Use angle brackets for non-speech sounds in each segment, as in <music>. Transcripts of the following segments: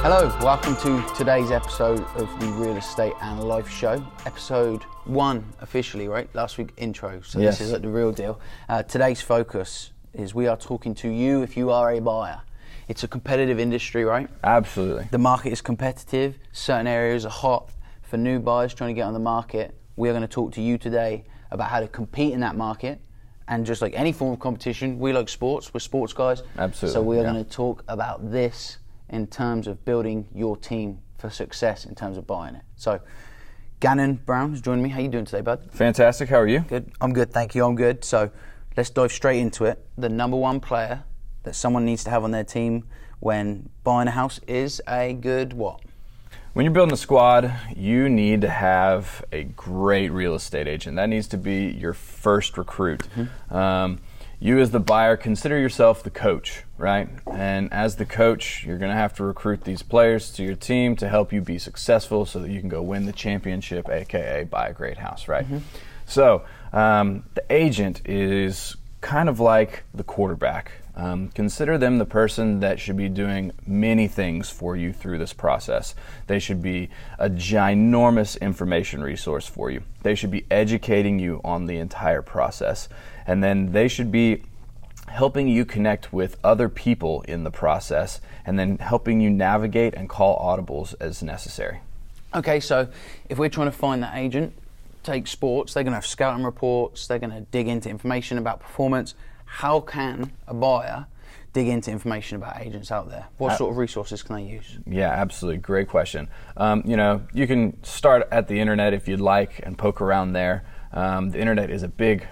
Hello, welcome to today's episode of the Real Estate and Life Show. Episode one, officially, right? Last week intro, so Yes. this is like the real deal. Uh, today's focus is we are talking to you if you are a buyer. It's a competitive industry, right? Absolutely. The market is competitive. Certain areas are hot for new buyers trying to get on the market. We are going to talk to you today about how to compete in that market. And just like any form of competition, we like sports. We're sports guys. Absolutely, So we are yeah. going to talk about this in terms of building your team for success in terms of buying it. So, Gannon Brown has joined me. How you doing today, bud? Fantastic. How are you? Good. I'm good, thank you. I'm good. So let's dive straight into it. The number one player that someone needs to have on their team when buying a house is a good what? When you're building a squad, you need to have a great real estate agent. That needs to be your first recruit. Um, you, as the buyer, consider yourself the coach, right? And as the coach, you're going to have to recruit these players to your team to help you be successful so that you can go win the championship, aka buy a great house, right? So, um, the agent is kind of like the quarterback. Um, consider them the person that should be doing many things for you through this process. They should be a ginormous information resource for you. They should be educating you on the entire process. And then they should be helping you connect with other people in the process and then helping you navigate and call audibles as necessary. Okay, so if we're trying to find that agent, take sports, they're going to have scouting reports, they're going to dig into information about performance. How can a buyer dig into information about agents out there? What sort of resources can they use? Yeah, absolutely. Great question. Um, you know, you can start at the internet if you'd like and poke around there. Um, the internet is a big,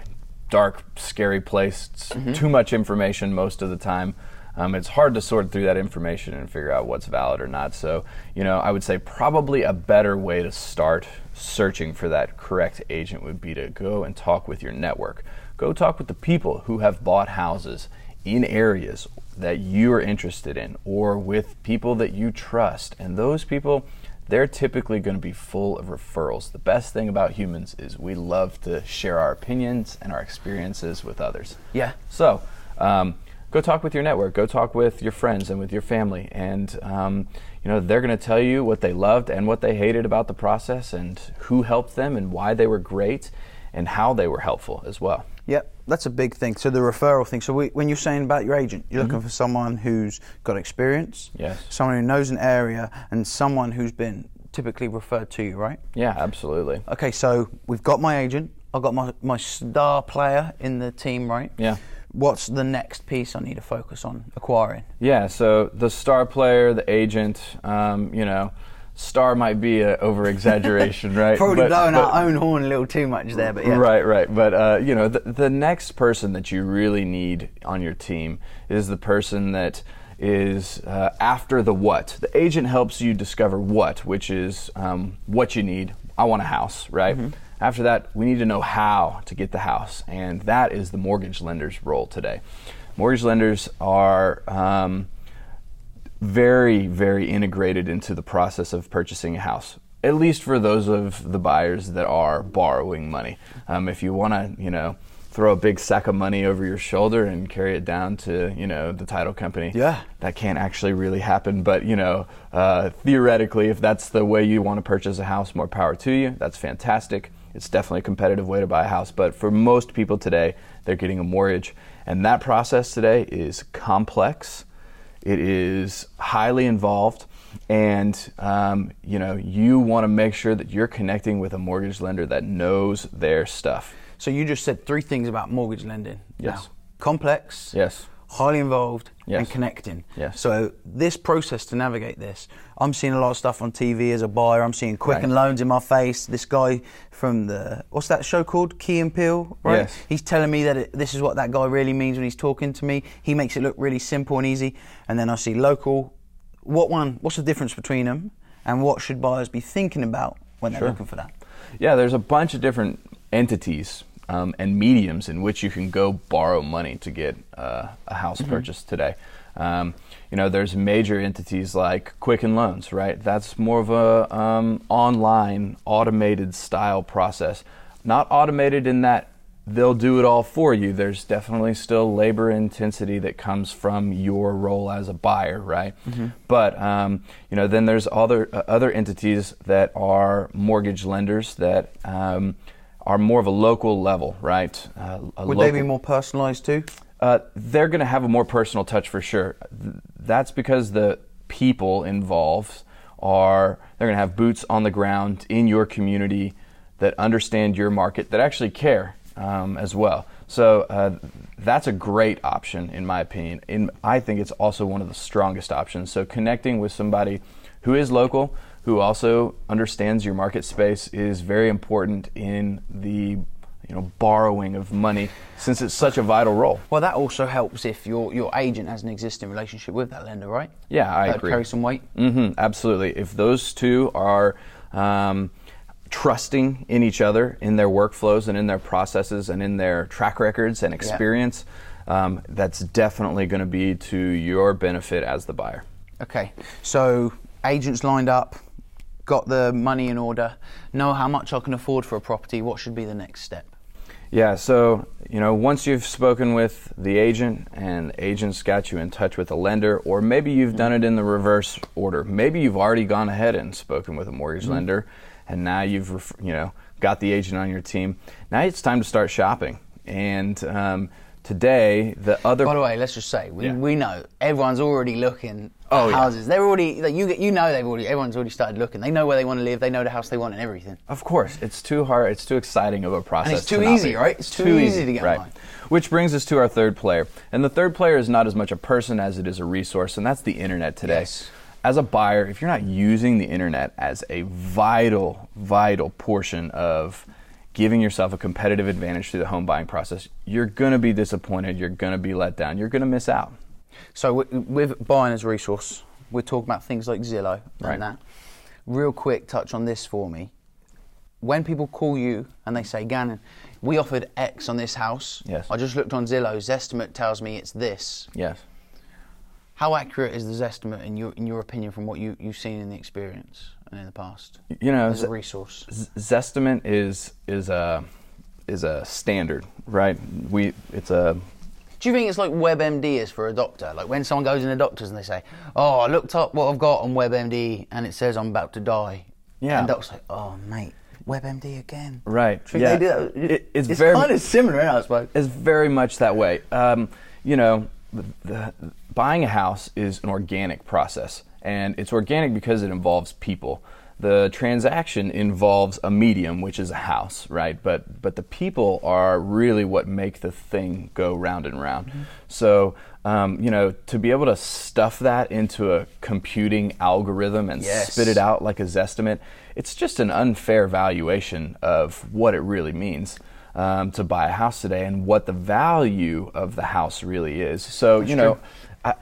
dark, scary place. It's too much information most of the time. Um, it's hard to sort through that information and figure out what's valid or not. So, you know, I would say probably a better way to start searching for that correct agent would be to go and talk with your network. Go talk with the people who have bought houses in areas that you are interested in or with people that you trust. And those people, they're typically going to be full of referrals. The best thing about humans is we love to share our opinions and our experiences with others. Yeah. So, um, go talk with your network. Go talk with your friends and with your family, and um, you know they're going to tell you what they loved and what they hated about the process, and who helped them, and why they were great, and how they were helpful as well. Yep, that's a big thing. So the referral thing. So we, when you're saying about your agent, you're looking for someone who's got experience, Yes. someone who knows an area, and someone who's been typically referred to you, right? Yeah, absolutely. Okay, so we've got my agent. I've got my, my star player in the team, right? Yeah. What's the next piece I need to focus on acquiring? Yeah, so the star player, the agent, um, you know, star might be an over exaggeration, <laughs> right? Probably But- blowing but- our own horn a little too much there, but yeah. Right, right. But uh, you know, the, the next person that you really need on your team is the person that is uh, after the what. The agent helps you discover what, which is um, what you need. I want a house, right? Mm-hmm. After that, we need to know how to get the house, and that is the mortgage lender's role today. Mortgage lenders are um, very, very integrated into the process of purchasing a house. At least for those of the buyers that are borrowing money. Um, if you want to, you know, throw a big sack of money over your shoulder and carry it down to, you know, the title company. Yeah. That can't actually really happen, but you know, uh, theoretically, if that's the way you want to purchase a house, more power to you. That's fantastic. It's definitely a competitive way to buy a house, but for most people today, they're getting a mortgage, and that process today is complex. It is highly involved, and um, you know you want to make sure that you're connecting with a mortgage lender that knows their stuff. So you just said three things about mortgage lending. Yes. Now, complex. Yes. Highly involved Yes. and connecting. Yes. So this process to navigate this, I'm seeing a lot of stuff on TV as a buyer. I'm seeing Quicken Right. Loans in my face. This guy from the what's that show called? Key and Peele, right? Yes. He's telling me that it, this is what that guy really means when he's talking to me. He makes it look really simple and easy. And then I see local. What one? What's the difference between them? And what should buyers be thinking about when they're Sure. looking for that? Yeah, there's a bunch of different entities um, and mediums in which you can go borrow money to get uh, a house purchased today. Um, you know, there's major entities like Quicken Loans, right? That's more of a um, online, automated style process. Not automated in that they'll do it all for you. There's definitely still labor intensity that comes from your role as a buyer, right? But um, you know, then there's other uh, other entities that are mortgage lenders that um, are more of a local level, right? Uh, Would they be more personalised too? uh, they're going to have a more personal touch for sure. That's because the people involved are they're going to have boots on the ground in your community that understand your market that actually care um, as well. So uh, that's a great option in my opinion. and I think it's also one of the strongest options. So connecting with somebody who is local, who also understands your market space, is very important in the you know borrowing of money since it's such a vital role. Well, that also helps if your your agent has an existing relationship with that lender, right? Yeah, I That'd agree. carry some weight. hmm absolutely. If those two are um, trusting in each other, in their workflows and in their processes and in their track records and experience, um, that's definitely going to be to your benefit as the buyer. Okay, so agents lined up, got the money in order, know how much I can afford for a property. What should be the next step? Yeah, so you know, once you've spoken with the agent and the agent's got you in touch with a lender, or maybe you've done it in the reverse order. Maybe you've already gone ahead and spoken with a mortgage lender, and now you've ref- you know got the agent on your team. Now it's time to start shopping. And um, today, the other By the way, let's just say we, Yeah. we know everyone's already looking Oh, at yeah. houses. They're already like, you you know they've already everyone's already started looking. They know where they want to live. They know the house they want and everything. Of course, it's too hard. It's too exciting of a process. And it's too to easy, right? It's too easy to get right. online. Which brings us to our third player, and the third player is not as much a person as it is a resource, and that's the internet today. Yes. As a buyer, if you're not using the internet as a vital, vital portion of giving yourself a competitive advantage through the home buying process, you're going to be disappointed. You're going to be let down. You're going to miss out. So with, buying as a resource, we're talking about things like Zillow Right. and that. Real quick, touch on this for me. When people call you and they say, Gannon, we offered X on this house. Yes. I just looked on Zillow's estimate tells me it's this. Yes. How accurate is this estimate in your in your opinion from what you, you've seen in the experience in the past? You know, as a resource. Z- Zestimate is is a is a standard, right? We it's a Do you think it's like WebMD is for a doctor? Like when someone goes in the doctors and they say, "Oh, I looked up what I've got on WebMD and it says I'm about to die." Yeah. And doctor's like, "Oh, mate, WebMD again." Right. Do you think yeah. It- it's, it's very kind of similar, I suppose. It's very much that way. Um, you know, the, the, buying a house is an organic process, and it's organic because it involves people. The transaction involves a medium, which is a house, right? But but the people are really what make the thing go round and round. So. Um, you know, to be able to stuff that into a computing algorithm and Yes. spit it out like a Zestimate, it's just an unfair valuation of what it really means um, to buy a house today and what the value of the house really is. So you know. I,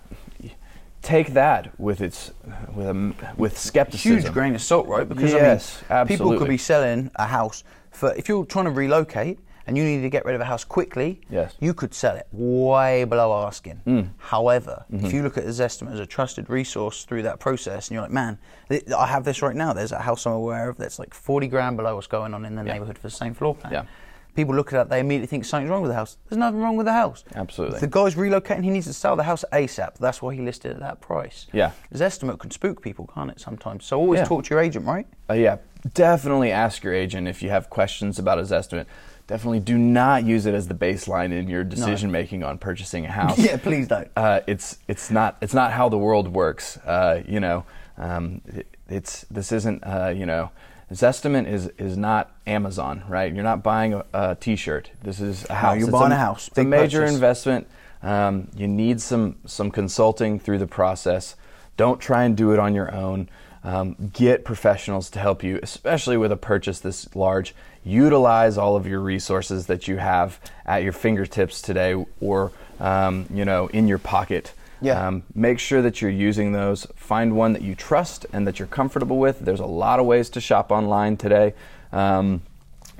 take that with its with a, with skepticism. Huge grain of salt, right? Because Yes, I mean, people could be selling a house for if you're trying to relocate and you need to get rid of a house quickly. Yes. Mm. you could sell it way below asking. However, if you look at Zestimate as a trusted resource through that process, and you're like, man, th- I have this right now. There's a house I'm aware of that's like 40 grand below what's going on in the neighborhood for the same floor plan. Yeah. People look at that, they immediately think something's wrong with the house. There's nothing wrong with the house. Absolutely. If the guy's relocating, he needs to sell the house ASAP. That's why he listed at that price. Yeah. Zestimate can spook people, can't it, sometimes? So always Yeah. talk to your agent, right? Uh, yeah, definitely ask your agent if you have questions about Zestimate. Definitely do not use it as the baseline in your decision making on purchasing a house. <laughs> Yeah, please don't. Uh, it's it's not it's not how the world works. Uh, you know, um, it, it's this isn't uh, you know. Zestimate is is not Amazon, right? You're not buying a, a T-shirt. This is a house. you're It's buying a house. It's a major purchase. investment. Um, you need some some consulting through the process. Don't try and do it on your own. Um, get professionals to help you, especially with a purchase this large. Utilize all of your resources that you have at your fingertips today, or um, you know, in your pocket. Yeah. Um, make sure that you're using those. Find one that you trust and that you're comfortable with. There's a lot of ways to shop online today. Um,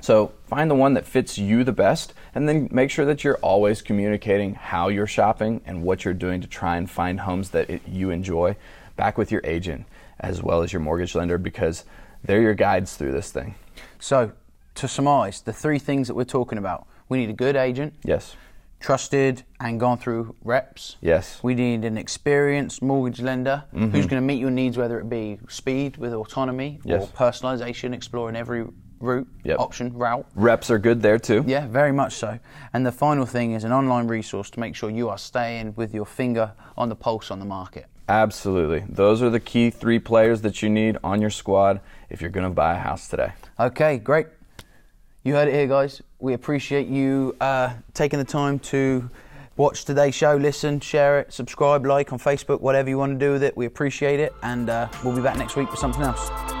so find the one that fits you the best, and then make sure that you're always communicating how you're shopping and what you're doing to try and find homes that it, you enjoy back with your agent as well as your mortgage lender because they're your guides through this thing. So, to surmise, the three things that we're talking about We need a good agent, Yes. Trusted and gone through reps. Yes. We need an experienced mortgage lender Mm-hmm. who's going to meet your needs, whether it be speed with autonomy or Yes. personalisation, exploring every route, Yep. option, route. Reps are good there too. Yeah, very much so. And the final thing is an online resource to make sure you are staying with your finger on the pulse on the market. Absolutely. Those are the key three players that you need on your squad if you're going to buy a house today. Okay, great. You heard it here, guys. We appreciate you uh, taking the time to watch today's show, listen, share it, subscribe, like on Facebook, whatever you want to do with it. We appreciate it, and uh, we'll be back next week with something else.